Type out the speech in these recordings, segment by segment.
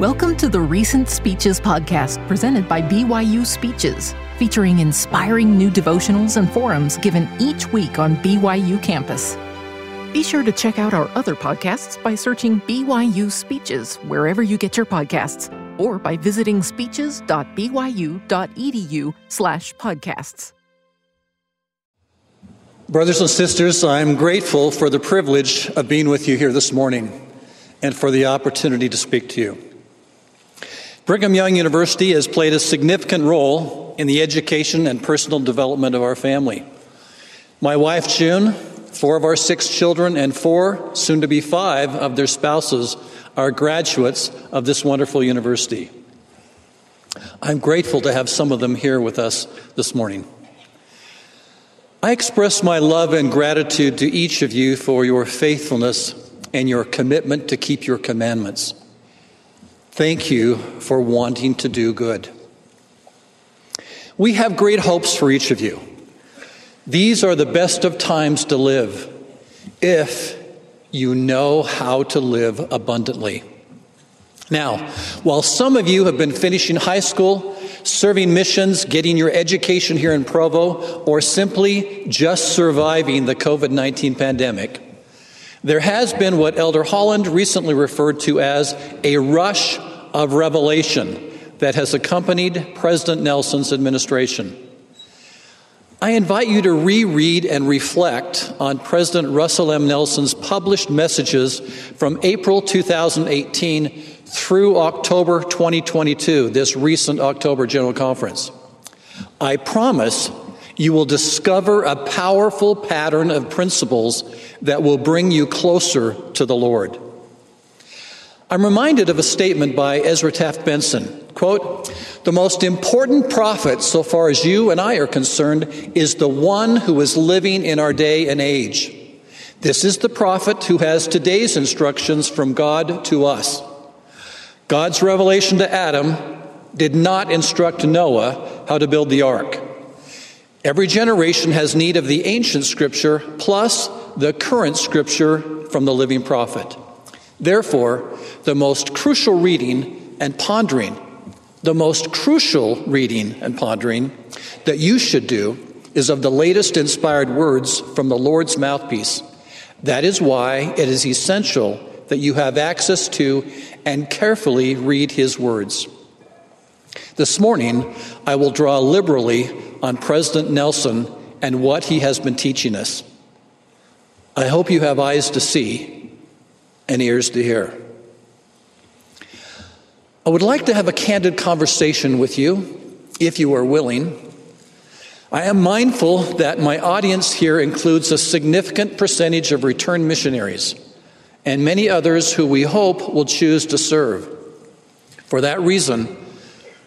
Welcome to the Recent Speeches podcast presented by BYU Speeches, featuring inspiring new devotionals and forums given each week on BYU campus. Be sure to check out our other podcasts by searching BYU Speeches wherever you get your podcasts or by visiting speeches.byu.edu slash podcasts. Brothers and sisters, I'm grateful for the privilege of being with you here this morning and for the opportunity to speak to you. Brigham Young University has played a significant role in the education and personal development of our family. My wife, June, four of our six children, and four, soon to be five, of their spouses are graduates of this wonderful university. I'm grateful to have some of them here with us this morning. I express my love and gratitude to each of you for your faithfulness and your commitment to keep your commandments. Thank you for wanting to do good. We have great hopes for each of you. These are the best of times to live if you know how to live abundantly. Now, while some of you have been finishing high school, serving missions, getting your education here in Provo, or simply just surviving the COVID 19 pandemic, there has been what Elder Holland recently referred to as a rush of revelation that has accompanied President Nelson's administration. I invite you to reread and reflect on President Russell M. Nelson's published messages from April 2018 through October 2022, this recent October General Conference. I promise you will discover a powerful pattern of principles that will bring you closer to the Lord. I'm reminded of a statement by Ezra Taft Benson. Quote, the most important prophet, so far as you and I are concerned, is the one who is living in our day and age. This is the prophet who has today's instructions from God to us. God's revelation to Adam did not instruct Noah how to build the ark. Every generation has need of the ancient scripture plus the current scripture from the living prophet. Therefore, the most crucial reading and pondering, the most crucial reading and pondering that you should do is of the latest inspired words from the Lord's mouthpiece. That is why it is essential that you have access to and carefully read his words. This morning, I will draw liberally on President Nelson and what he has been teaching us. I hope you have eyes to see and ears to hear. I would like to have a candid conversation with you, if you are willing. I am mindful that my audience here includes a significant percentage of returned missionaries and many others who we hope will choose to serve. For that reason,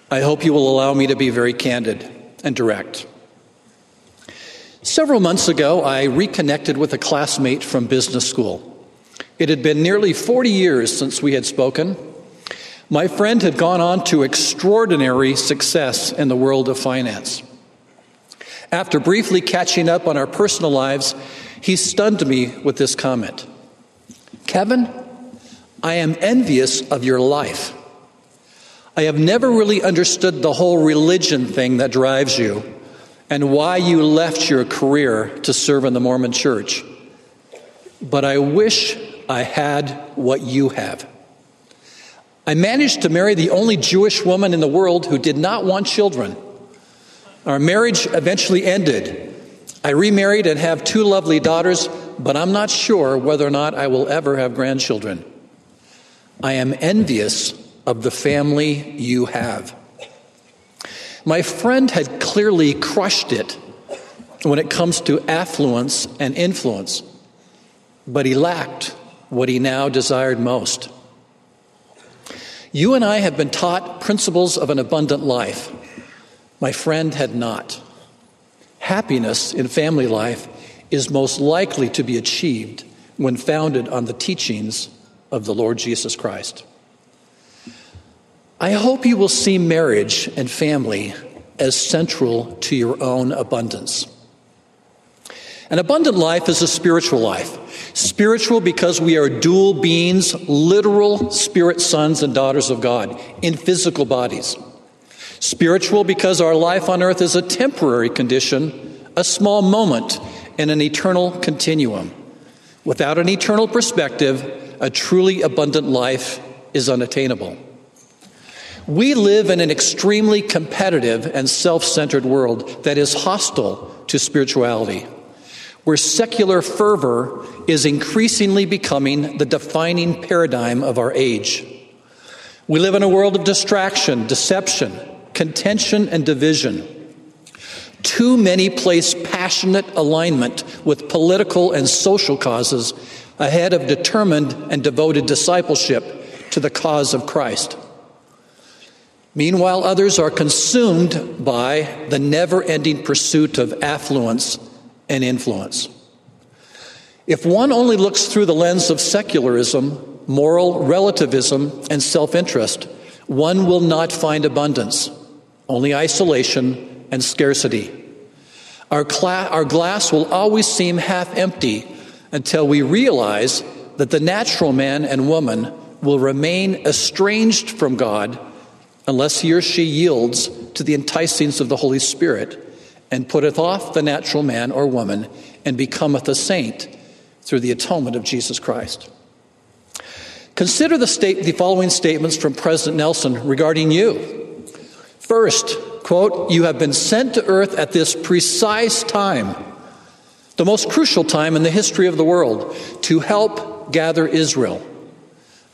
I hope you will allow me to be very candid and direct. Several months ago, I reconnected with a classmate from business school. It had been nearly 40 years since we had spoken. My friend had gone on to extraordinary success in the world of finance. After briefly catching up on our personal lives, he stunned me with this comment Kevin, I am envious of your life. I have never really understood the whole religion thing that drives you and why you left your career to serve in the Mormon church. But I wish I had what you have. I managed to marry the only Jewish woman in the world who did not want children. Our marriage eventually ended. I remarried and have two lovely daughters, but I'm not sure whether or not I will ever have grandchildren. I am envious of the family you have. My friend had clearly crushed it when it comes to affluence and influence, but he lacked what he now desired most. You and I have been taught principles of an abundant life. My friend had not. Happiness in family life is most likely to be achieved when founded on the teachings of the Lord Jesus Christ. I hope you will see marriage and family as central to your own abundance. An abundant life is a spiritual life. Spiritual because we are dual beings, literal spirit sons and daughters of God in physical bodies. Spiritual because our life on earth is a temporary condition, a small moment in an eternal continuum. Without an eternal perspective, a truly abundant life is unattainable. We live in an extremely competitive and self centered world that is hostile to spirituality, where secular fervor is increasingly becoming the defining paradigm of our age. We live in a world of distraction, deception, contention, and division. Too many place passionate alignment with political and social causes ahead of determined and devoted discipleship to the cause of Christ. Meanwhile, others are consumed by the never ending pursuit of affluence and influence. If one only looks through the lens of secularism, moral relativism, and self interest, one will not find abundance, only isolation and scarcity. Our, cla- our glass will always seem half empty until we realize that the natural man and woman will remain estranged from God unless he or she yields to the enticings of the Holy Spirit and putteth off the natural man or woman and becometh a saint through the atonement of Jesus Christ. Consider the, state, the following statements from President Nelson regarding you. First, quote, you have been sent to earth at this precise time, the most crucial time in the history of the world, to help gather Israel.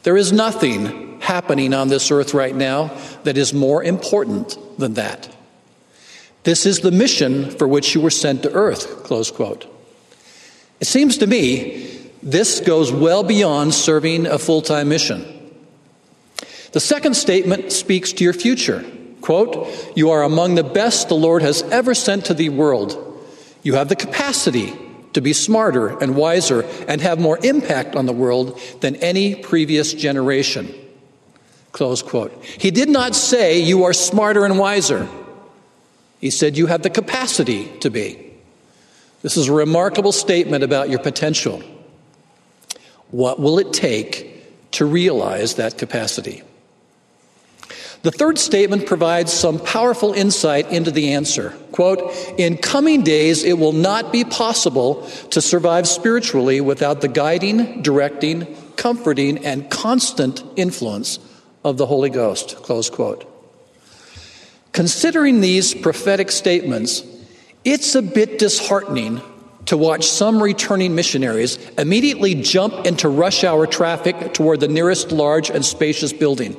There is nothing happening on this earth right now that is more important than that. This is the mission for which you were sent to earth, close quote. It seems to me this goes well beyond serving a full time mission. The second statement speaks to your future. Quote, You are among the best the Lord has ever sent to the world. You have the capacity to be smarter and wiser and have more impact on the world than any previous generation. Close quote. He did not say you are smarter and wiser. He said you have the capacity to be. This is a remarkable statement about your potential. What will it take to realize that capacity? The third statement provides some powerful insight into the answer. Quote, in coming days, it will not be possible to survive spiritually without the guiding, directing, comforting, and constant influence of the Holy Ghost. Close quote. Considering these prophetic statements, it's a bit disheartening to watch some returning missionaries immediately jump into rush hour traffic toward the nearest large and spacious building,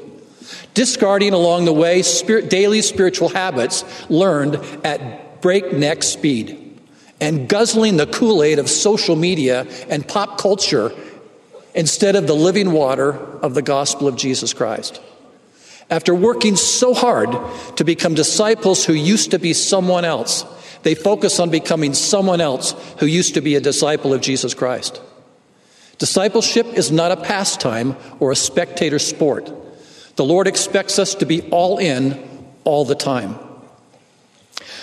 discarding along the way spirit, daily spiritual habits learned at breakneck speed, and guzzling the Kool Aid of social media and pop culture instead of the living water of the gospel of Jesus Christ. After working so hard to become disciples who used to be someone else, they focus on becoming someone else who used to be a disciple of Jesus Christ. Discipleship is not a pastime or a spectator sport. The Lord expects us to be all in all the time.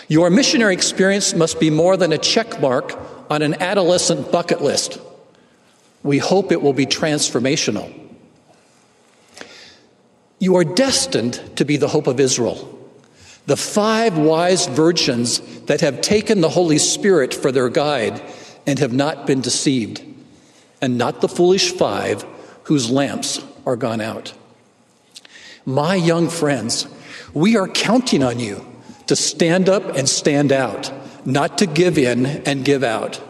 Your missionary experience must be more than a check mark on an adolescent bucket list. We hope it will be transformational. You are destined to be the hope of Israel. The five wise virgins that have taken the Holy Spirit for their guide and have not been deceived, and not the foolish five whose lamps are gone out. My young friends, we are counting on you to stand up and stand out, not to give in and give out.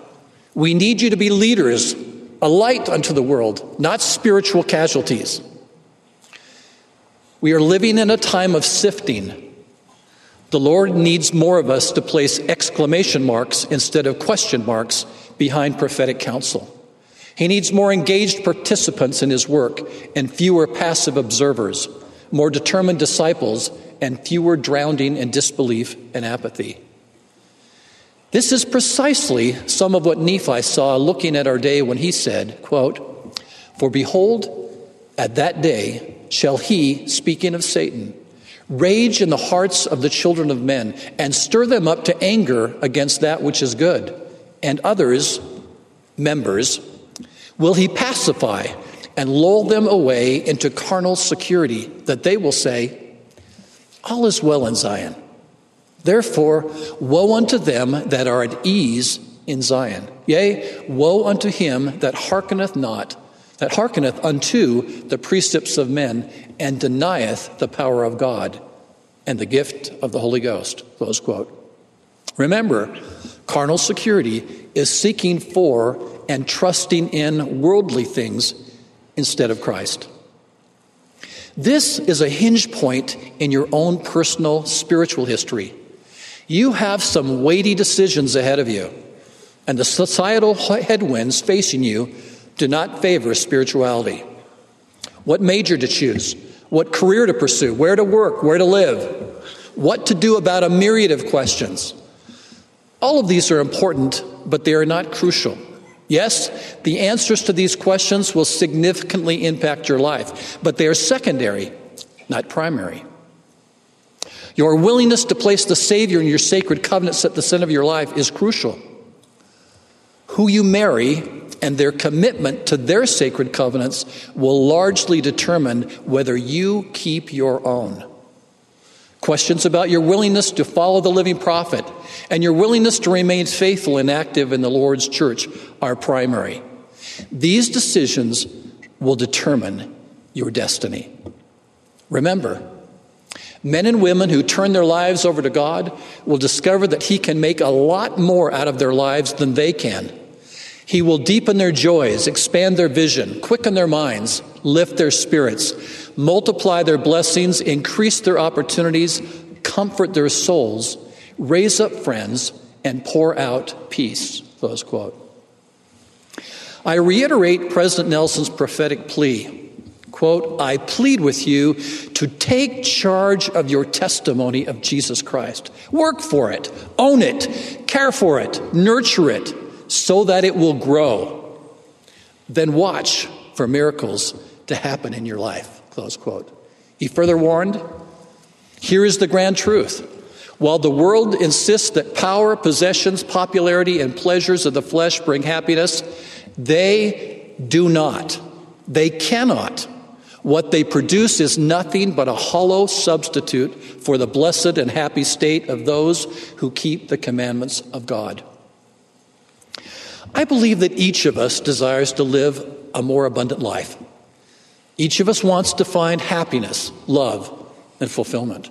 We need you to be leaders a light unto the world, not spiritual casualties. We are living in a time of sifting. The Lord needs more of us to place exclamation marks instead of question marks behind prophetic counsel. He needs more engaged participants in his work and fewer passive observers, more determined disciples and fewer drowning in disbelief and apathy. This is precisely some of what Nephi saw looking at our day when he said, quote, For behold, at that day shall he, speaking of Satan, rage in the hearts of the children of men and stir them up to anger against that which is good, and others, members, will he pacify and lull them away into carnal security that they will say, All is well in Zion. Therefore, woe unto them that are at ease in Zion. Yea, woe unto him that hearkeneth not, that hearkeneth unto the precepts of men, and denieth the power of God and the gift of the Holy Ghost. Close quote. Remember, carnal security is seeking for and trusting in worldly things instead of Christ. This is a hinge point in your own personal spiritual history. You have some weighty decisions ahead of you, and the societal headwinds facing you do not favor spirituality. What major to choose, what career to pursue, where to work, where to live, what to do about a myriad of questions. All of these are important, but they are not crucial. Yes, the answers to these questions will significantly impact your life, but they are secondary, not primary. Your willingness to place the Savior in your sacred covenants at the center of your life is crucial. Who you marry and their commitment to their sacred covenants will largely determine whether you keep your own. Questions about your willingness to follow the living prophet and your willingness to remain faithful and active in the Lord's church are primary. These decisions will determine your destiny. Remember, Men and women who turn their lives over to God will discover that He can make a lot more out of their lives than they can. He will deepen their joys, expand their vision, quicken their minds, lift their spirits, multiply their blessings, increase their opportunities, comfort their souls, raise up friends, and pour out peace. Close quote. I reiterate President Nelson's prophetic plea quote, I plead with you to take charge of your testimony of Jesus Christ. Work for it, own it, care for it, nurture it, so that it will grow. Then watch for miracles to happen in your life. Close quote. He further warned, here is the grand truth. While the world insists that power, possessions, popularity, and pleasures of the flesh bring happiness, they do not. They cannot what they produce is nothing but a hollow substitute for the blessed and happy state of those who keep the commandments of God. I believe that each of us desires to live a more abundant life. Each of us wants to find happiness, love, and fulfillment.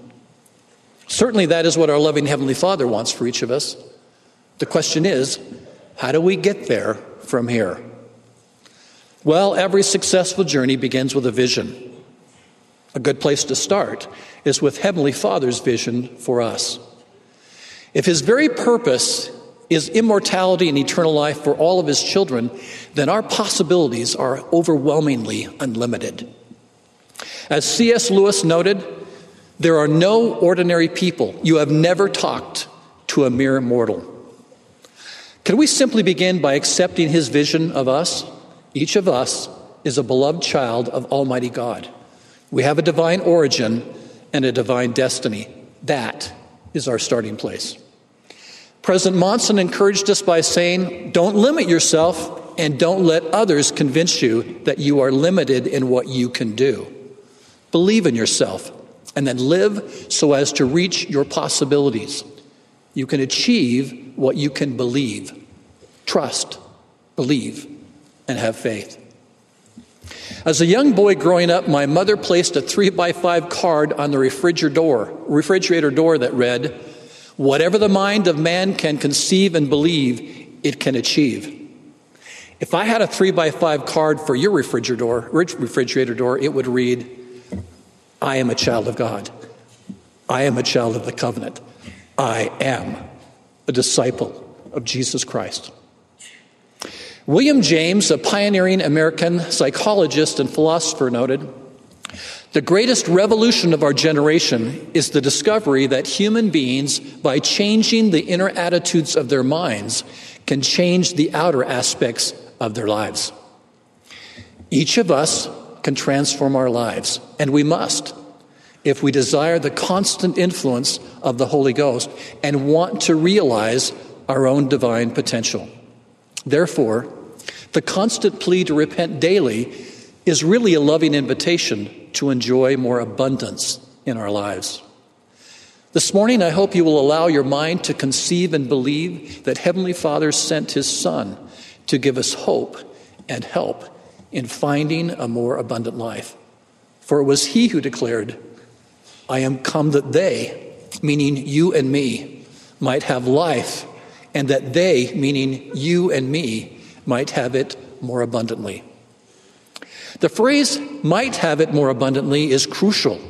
Certainly, that is what our loving Heavenly Father wants for each of us. The question is, how do we get there from here? Well, every successful journey begins with a vision. A good place to start is with Heavenly Father's vision for us. If His very purpose is immortality and eternal life for all of His children, then our possibilities are overwhelmingly unlimited. As C.S. Lewis noted, there are no ordinary people. You have never talked to a mere mortal. Can we simply begin by accepting His vision of us? Each of us is a beloved child of Almighty God. We have a divine origin and a divine destiny. That is our starting place. President Monson encouraged us by saying, Don't limit yourself and don't let others convince you that you are limited in what you can do. Believe in yourself and then live so as to reach your possibilities. You can achieve what you can believe. Trust, believe, and have faith. As a young boy growing up, my mother placed a three by five card on the refrigerator door, refrigerator door that read, Whatever the mind of man can conceive and believe, it can achieve. If I had a three by five card for your refrigerator refrigerator door, it would read, I am a child of God. I am a child of the covenant. I am a disciple of Jesus Christ. William James, a pioneering American psychologist and philosopher, noted The greatest revolution of our generation is the discovery that human beings, by changing the inner attitudes of their minds, can change the outer aspects of their lives. Each of us can transform our lives, and we must if we desire the constant influence of the Holy Ghost and want to realize our own divine potential. Therefore, the constant plea to repent daily is really a loving invitation to enjoy more abundance in our lives. This morning, I hope you will allow your mind to conceive and believe that Heavenly Father sent His Son to give us hope and help in finding a more abundant life. For it was He who declared, I am come that they, meaning you and me, might have life, and that they, meaning you and me, might have it more abundantly. The phrase might have it more abundantly is crucial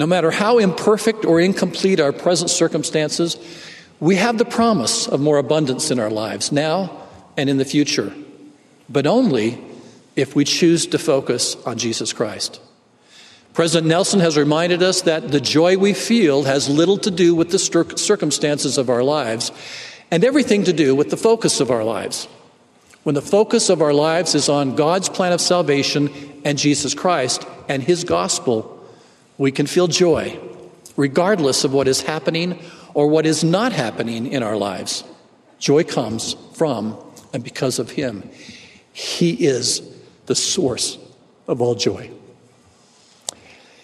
no matter how imperfect or incomplete our present circumstances, we have the promise of more abundance in our lives now and in the future, but only if we choose to focus on Jesus Christ. President Nelson has reminded us that the joy we feel has little to do with the circumstances of our lives and everything to do with the focus of our lives. When the focus of our lives is on God's plan of salvation and Jesus Christ and His gospel, we can feel joy, regardless of what is happening or what is not happening in our lives. Joy comes from and because of Him. He is the source of all joy.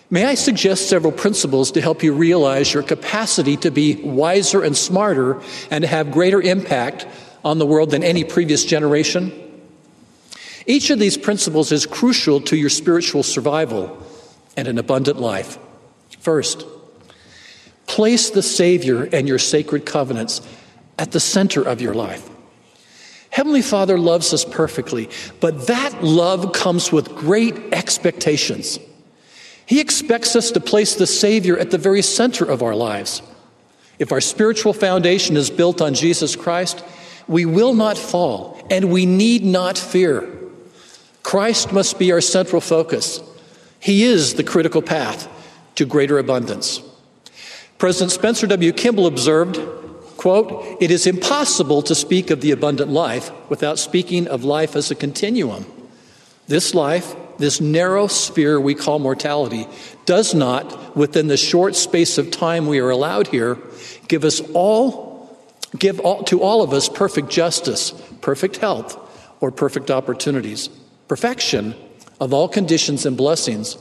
May I suggest several principles to help you realize your capacity to be wiser and smarter and to have greater impact on the world than any previous generation? Each of these principles is crucial to your spiritual survival and an abundant life. First, place the Savior and your sacred covenants at the center of your life. Heavenly Father loves us perfectly, but that love comes with great expectations. He expects us to place the Savior at the very center of our lives. If our spiritual foundation is built on Jesus Christ, we will not fall and we need not fear. Christ must be our central focus. He is the critical path to greater abundance. President Spencer W. Kimball observed, quote, "It is impossible to speak of the abundant life without speaking of life as a continuum. This life, this narrow sphere we call mortality, does not, within the short space of time we are allowed here, give us all give all, to all of us perfect justice, perfect health, or perfect opportunities. Perfection of all conditions and blessings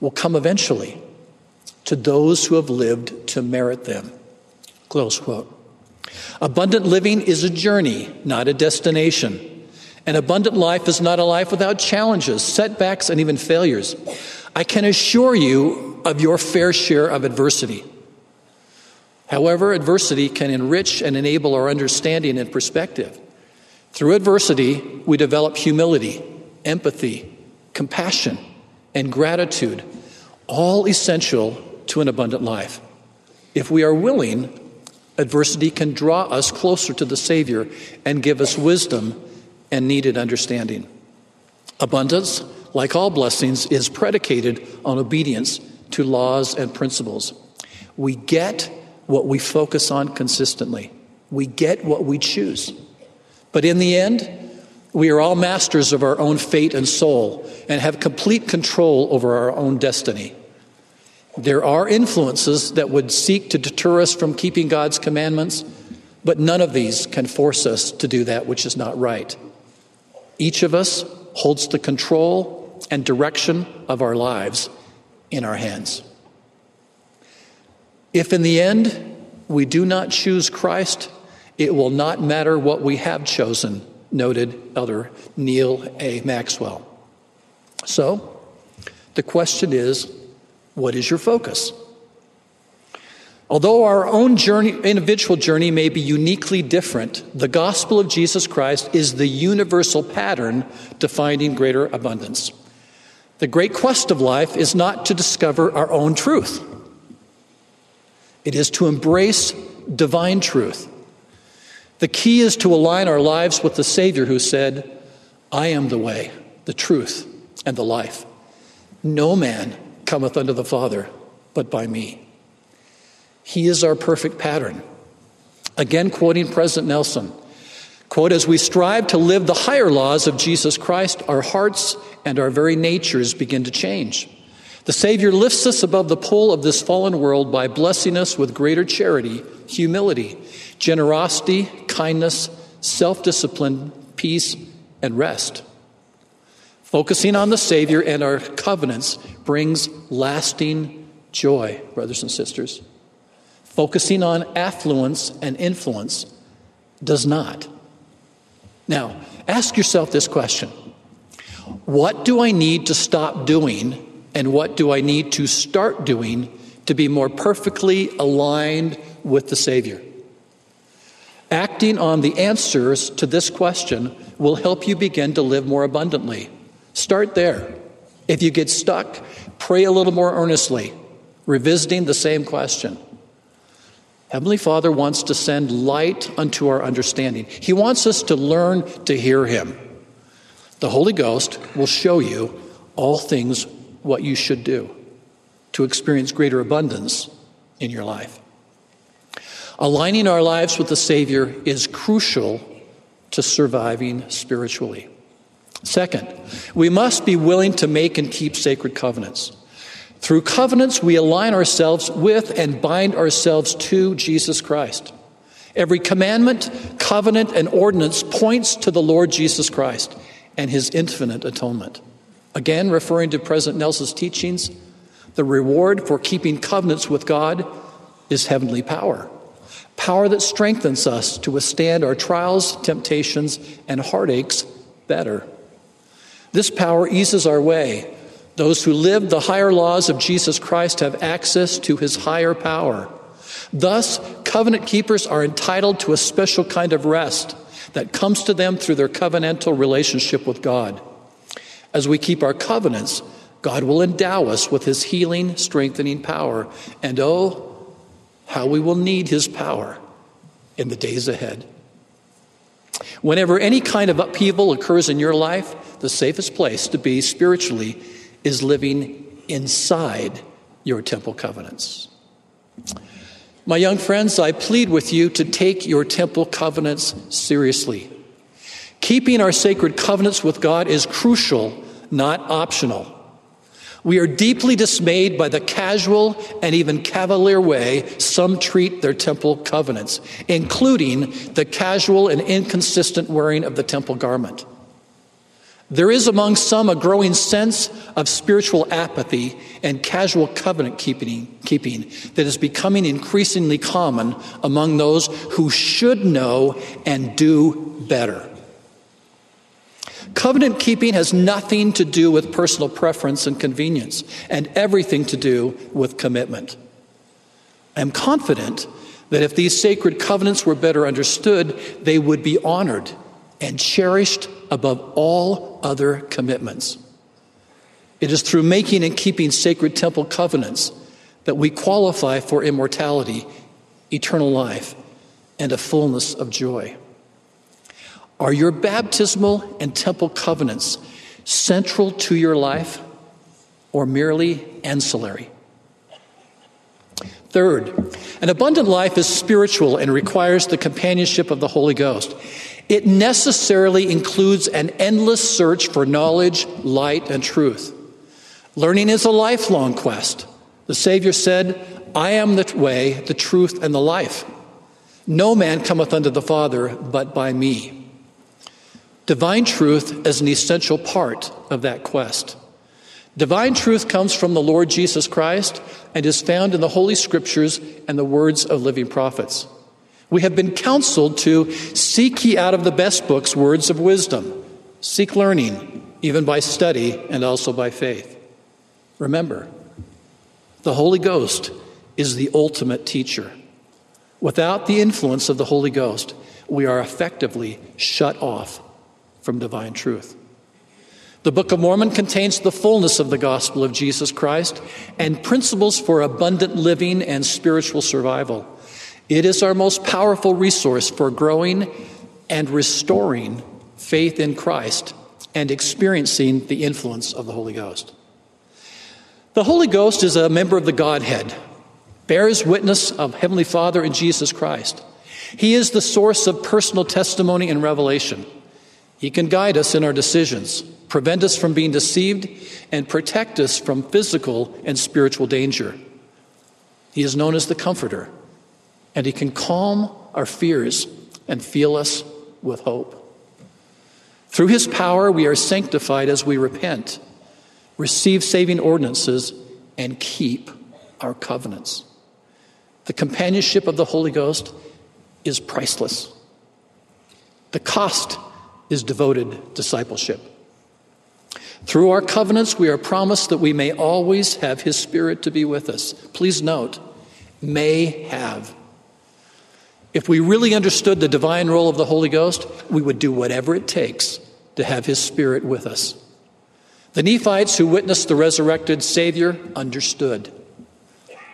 will come eventually to those who have lived to merit them. Close quote. Abundant living is a journey, not a destination. An abundant life is not a life without challenges, setbacks, and even failures. I can assure you of your fair share of adversity. However, adversity can enrich and enable our understanding and perspective. Through adversity, we develop humility, empathy, compassion, and gratitude, all essential to an abundant life. If we are willing, adversity can draw us closer to the Savior and give us wisdom and needed understanding. Abundance, like all blessings, is predicated on obedience to laws and principles. We get what we focus on consistently, we get what we choose. But in the end, we are all masters of our own fate and soul and have complete control over our own destiny. There are influences that would seek to deter us from keeping God's commandments, but none of these can force us to do that which is not right. Each of us holds the control and direction of our lives in our hands. If in the end we do not choose Christ, it will not matter what we have chosen noted Elder Neal A. Maxwell. So, the question is what is your focus? Although our own journey, individual journey may be uniquely different, the gospel of Jesus Christ is the universal pattern to finding greater abundance. The great quest of life is not to discover our own truth, it is to embrace divine truth the key is to align our lives with the Savior who said, I am the way, the truth, and the life. No man cometh unto the Father but by me. He is our perfect pattern. Again, quoting President Nelson, quote, as we strive to live the higher laws of Jesus Christ, our hearts and our very natures begin to change. The Savior lifts us above the pull of this fallen world by blessing us with greater charity, humility, generosity, kindness, self discipline, peace, and rest. Focusing on the Savior and our covenants brings lasting joy, brothers and sisters. Focusing on affluence and influence does not. Now, ask yourself this question What do I need to stop doing, and what do I need to start doing to be more perfectly aligned with the Savior? Acting on the answers to this question will help you begin to live more abundantly. Start there. If you get stuck, pray a little more earnestly, revisiting the same question. Heavenly Father wants to send light unto our understanding. He wants us to learn to hear Him. The Holy Ghost will show you all things what you should do to experience greater abundance in your life. Aligning our lives with the Savior is crucial to surviving spiritually. Second, we must be willing to make and keep sacred covenants. Through covenants, we align ourselves with and bind ourselves to Jesus Christ. Every commandment, covenant, and ordinance points to the Lord Jesus Christ and his infinite atonement. Again, referring to President Nelson's teachings, the reward for keeping covenants with God is heavenly power power that strengthens us to withstand our trials, temptations, and heartaches better. This power eases our way. Those who live the higher laws of Jesus Christ have access to his higher power. Thus, covenant keepers are entitled to a special kind of rest that comes to them through their covenantal relationship with God. As we keep our covenants, God will endow us with his healing, strengthening power. And oh, how we will need his power in the days ahead. Whenever any kind of upheaval occurs in your life, the safest place to be spiritually is living inside your temple covenants. My young friends, I plead with you to take your temple covenants seriously. Keeping our sacred covenants with God is crucial, not optional. We are deeply dismayed by the casual and even cavalier way some treat their temple covenants, including the casual and inconsistent wearing of the temple garment. There is among some a growing sense of spiritual apathy and casual covenant keeping, keeping that is becoming increasingly common among those who should know and do better. Covenant keeping has nothing to do with personal preference and convenience, and everything to do with commitment. I am confident that if these sacred covenants were better understood, they would be honored and cherished above all other commitments. It is through making and keeping sacred temple covenants that we qualify for immortality, eternal life, and a fullness of joy. Are your baptismal and temple covenants central to your life or merely ancillary? Third, an abundant life is spiritual and requires the companionship of the Holy Ghost. It necessarily includes an endless search for knowledge, light, and truth. Learning is a lifelong quest. The Savior said, I am the way, the truth, and the life. No man cometh unto the Father but by me. Divine truth is an essential part of that quest. Divine truth comes from the Lord Jesus Christ and is found in the Holy Scriptures and the words of living prophets. We have been counseled to seek ye out of the best books words of wisdom, seek learning, even by study and also by faith. Remember, the Holy Ghost is the ultimate teacher. Without the influence of the Holy Ghost, we are effectively shut off from divine truth. The Book of Mormon contains the fullness of the gospel of Jesus Christ and principles for abundant living and spiritual survival. It is our most powerful resource for growing and restoring faith in Christ and experiencing the influence of the Holy Ghost. The Holy Ghost is a member of the Godhead, bears witness of Heavenly Father and Jesus Christ. He is the source of personal testimony and revelation. He can guide us in our decisions, prevent us from being deceived, and protect us from physical and spiritual danger. He is known as the Comforter, and He can calm our fears and fill us with hope. Through his power, we are sanctified as we repent, receive saving ordinances, and keep our covenants. The companionship of the Holy Ghost is priceless. The cost is devoted discipleship. Through our covenants, we are promised that we may always have His Spirit to be with us. Please note, may have. If we really understood the divine role of the Holy Ghost, we would do whatever it takes to have His Spirit with us. The Nephites who witnessed the resurrected Savior understood.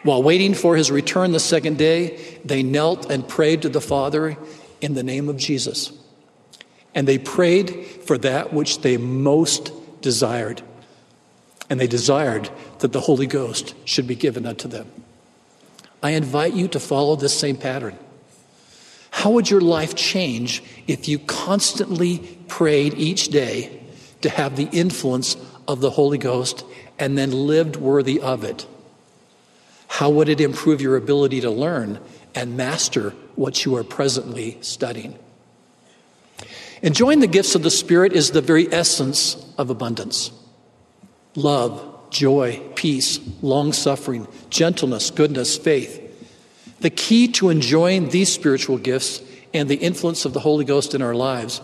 While waiting for his return the second day, they knelt and prayed to the Father in the name of Jesus. And they prayed for that which they most desired. And they desired that the Holy Ghost should be given unto them. I invite you to follow this same pattern. How would your life change if you constantly prayed each day to have the influence of the Holy Ghost and then lived worthy of it? How would it improve your ability to learn and master what you are presently studying? Enjoying the gifts of the Spirit is the very essence of abundance love, joy, peace, long suffering, gentleness, goodness, faith. The key to enjoying these spiritual gifts and the influence of the Holy Ghost in our lives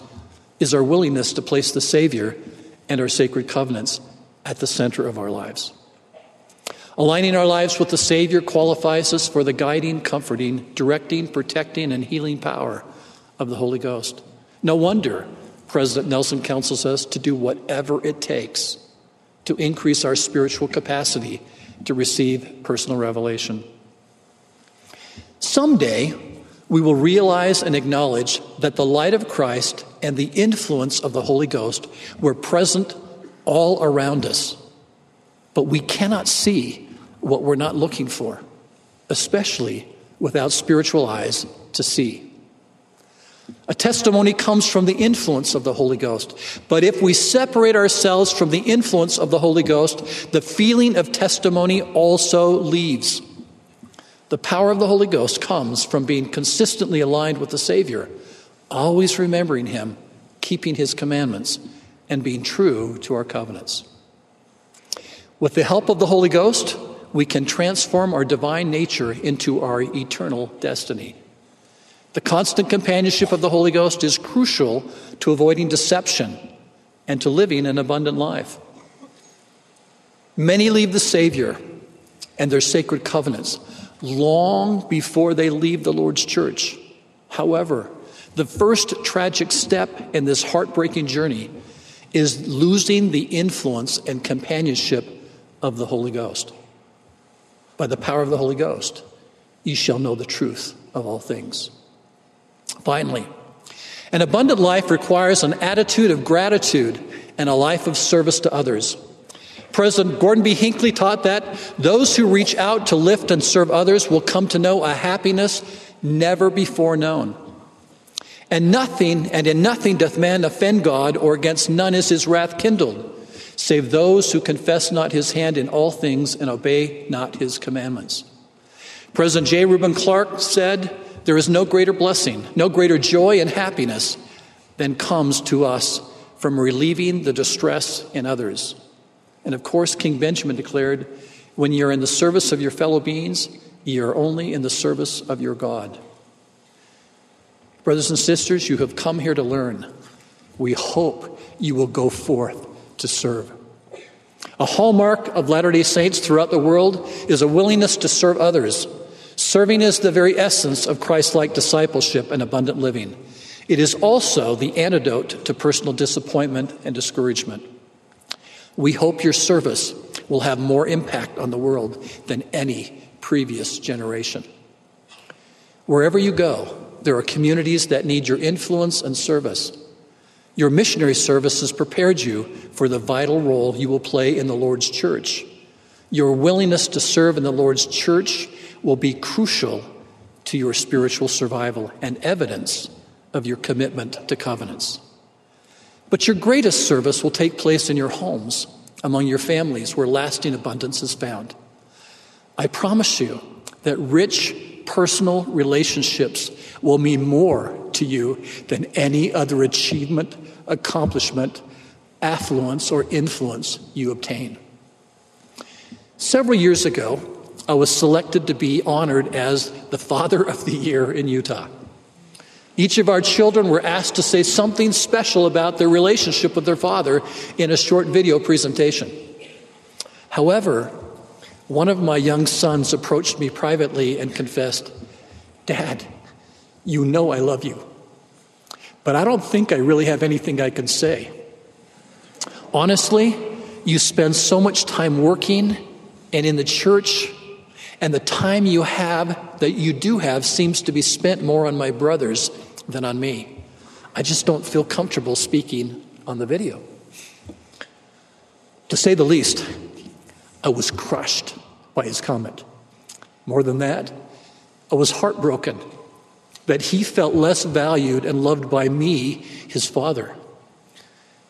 is our willingness to place the Savior and our sacred covenants at the center of our lives. Aligning our lives with the Savior qualifies us for the guiding, comforting, directing, protecting, and healing power of the Holy Ghost. No wonder President Nelson counsels us to do whatever it takes to increase our spiritual capacity to receive personal revelation. Someday, we will realize and acknowledge that the light of Christ and the influence of the Holy Ghost were present all around us, but we cannot see what we're not looking for, especially without spiritual eyes to see. A testimony comes from the influence of the Holy Ghost. But if we separate ourselves from the influence of the Holy Ghost, the feeling of testimony also leaves. The power of the Holy Ghost comes from being consistently aligned with the Savior, always remembering Him, keeping His commandments, and being true to our covenants. With the help of the Holy Ghost, we can transform our divine nature into our eternal destiny. The constant companionship of the Holy Ghost is crucial to avoiding deception and to living an abundant life. Many leave the Savior and their sacred covenants long before they leave the Lord's church. However, the first tragic step in this heartbreaking journey is losing the influence and companionship of the Holy Ghost by the power of the Holy Ghost, ye shall know the truth of all things. Finally, an abundant life requires an attitude of gratitude and a life of service to others. President Gordon B. Hinckley taught that those who reach out to lift and serve others will come to know a happiness never before known. And nothing, and in nothing doth man offend God, or against none is his wrath kindled save those who confess not his hand in all things and obey not his commandments. President J. Reuben Clark said, There is no greater blessing, no greater joy and happiness than comes to us from relieving the distress in others. And of course, King Benjamin declared, When you're in the service of your fellow beings, ye are only in the service of your God. Brothers and sisters, you have come here to learn. We hope you will go forth to serve. A hallmark of Latter day Saints throughout the world is a willingness to serve others. Serving is the very essence of Christ like discipleship and abundant living. It is also the antidote to personal disappointment and discouragement. We hope your service will have more impact on the world than any previous generation. Wherever you go, there are communities that need your influence and service. Your missionary service has prepared you for the vital role you will play in the Lord's church. Your willingness to serve in the Lord's church will be crucial to your spiritual survival and evidence of your commitment to covenants. But your greatest service will take place in your homes, among your families, where lasting abundance is found. I promise you that rich, personal relationships will mean more to you than any other achievement, accomplishment, affluence, or influence you obtain. Several years ago, I was selected to be honored as the Father of the Year in Utah. Each of our children were asked to say something special about their relationship with their father in a short video presentation. However, one of my young sons approached me privately and confessed, Dad, you know I love you, but I don't think I really have anything I can say. Honestly, you spend so much time working and in the church, and the time you have that you do have seems to be spent more on my brothers than on me. I just don't feel comfortable speaking on the video. To say the least, I was crushed by his comment. More than that, I was heartbroken that he felt less valued and loved by me, his father.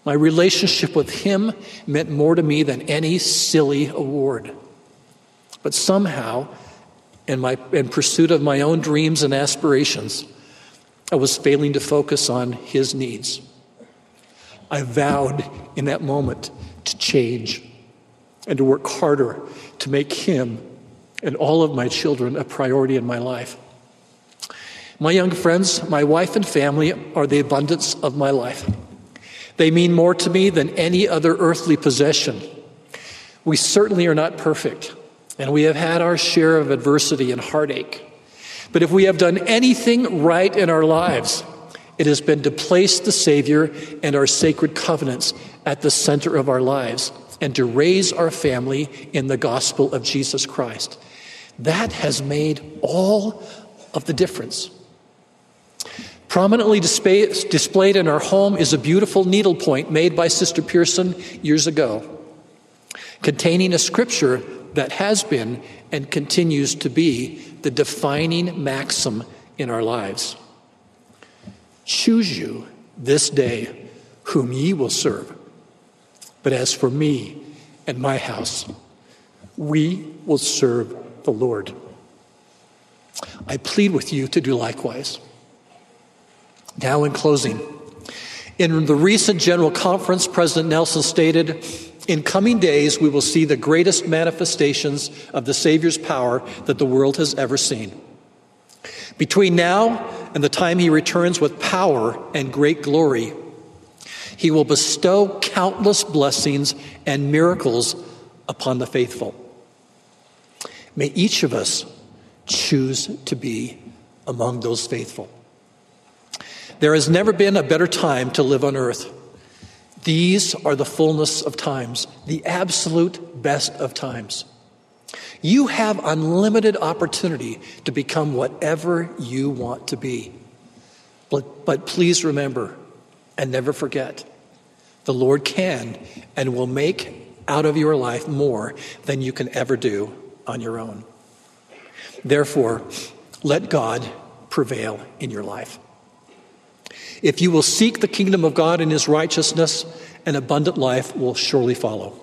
My relationship with him meant more to me than any silly award. But somehow, in, my, in pursuit of my own dreams and aspirations, I was failing to focus on his needs. I vowed in that moment to change and to work harder to make him and all of my children a priority in my life. My young friends, my wife and family are the abundance of my life. They mean more to me than any other earthly possession. We certainly are not perfect, and we have had our share of adversity and heartache. But if we have done anything right in our lives, it has been to place the Savior and our sacred covenants at the center of our lives and to raise our family in the gospel of Jesus Christ. That has made all of the difference. Prominently display, displayed in our home is a beautiful needlepoint made by Sister Pearson years ago, containing a scripture that has been and continues to be the defining maxim in our lives. Choose you this day whom ye will serve. But as for me and my house, we will serve the Lord. I plead with you to do likewise. Now, in closing, in the recent General Conference, President Nelson stated, In coming days, we will see the greatest manifestations of the Savior's power that the world has ever seen. Between now and the time he returns with power and great glory, he will bestow countless blessings and miracles upon the faithful. May each of us choose to be among those faithful. There has never been a better time to live on earth. These are the fullness of times, the absolute best of times. You have unlimited opportunity to become whatever you want to be. But, but please remember and never forget the Lord can and will make out of your life more than you can ever do on your own. Therefore, let God prevail in your life. If you will seek the kingdom of God and his righteousness, an abundant life will surely follow.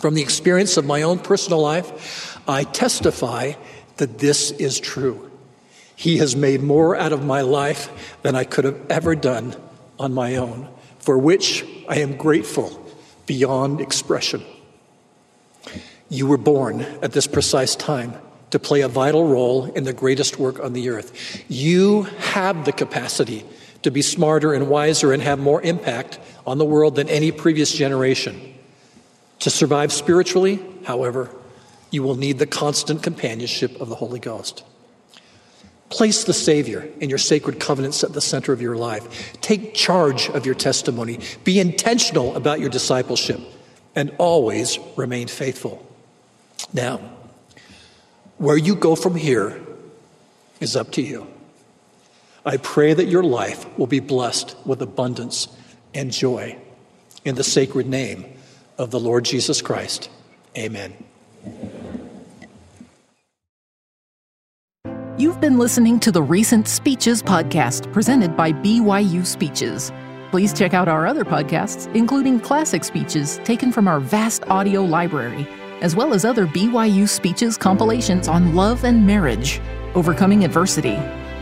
From the experience of my own personal life, I testify that this is true. He has made more out of my life than I could have ever done on my own, for which I am grateful beyond expression. You were born at this precise time to play a vital role in the greatest work on the earth. You have the capacity to be smarter and wiser and have more impact on the world than any previous generation. To survive spiritually, however, you will need the constant companionship of the Holy Ghost. Place the Savior in your sacred covenants at the center of your life. Take charge of your testimony. Be intentional about your discipleship and always remain faithful. Now, where you go from here is up to you. I pray that your life will be blessed with abundance and joy. In the sacred name of the Lord Jesus Christ. Amen. You've been listening to the Recent Speeches podcast presented by BYU Speeches. Please check out our other podcasts, including classic speeches taken from our vast audio library, as well as other BYU Speeches compilations on love and marriage. overcoming adversity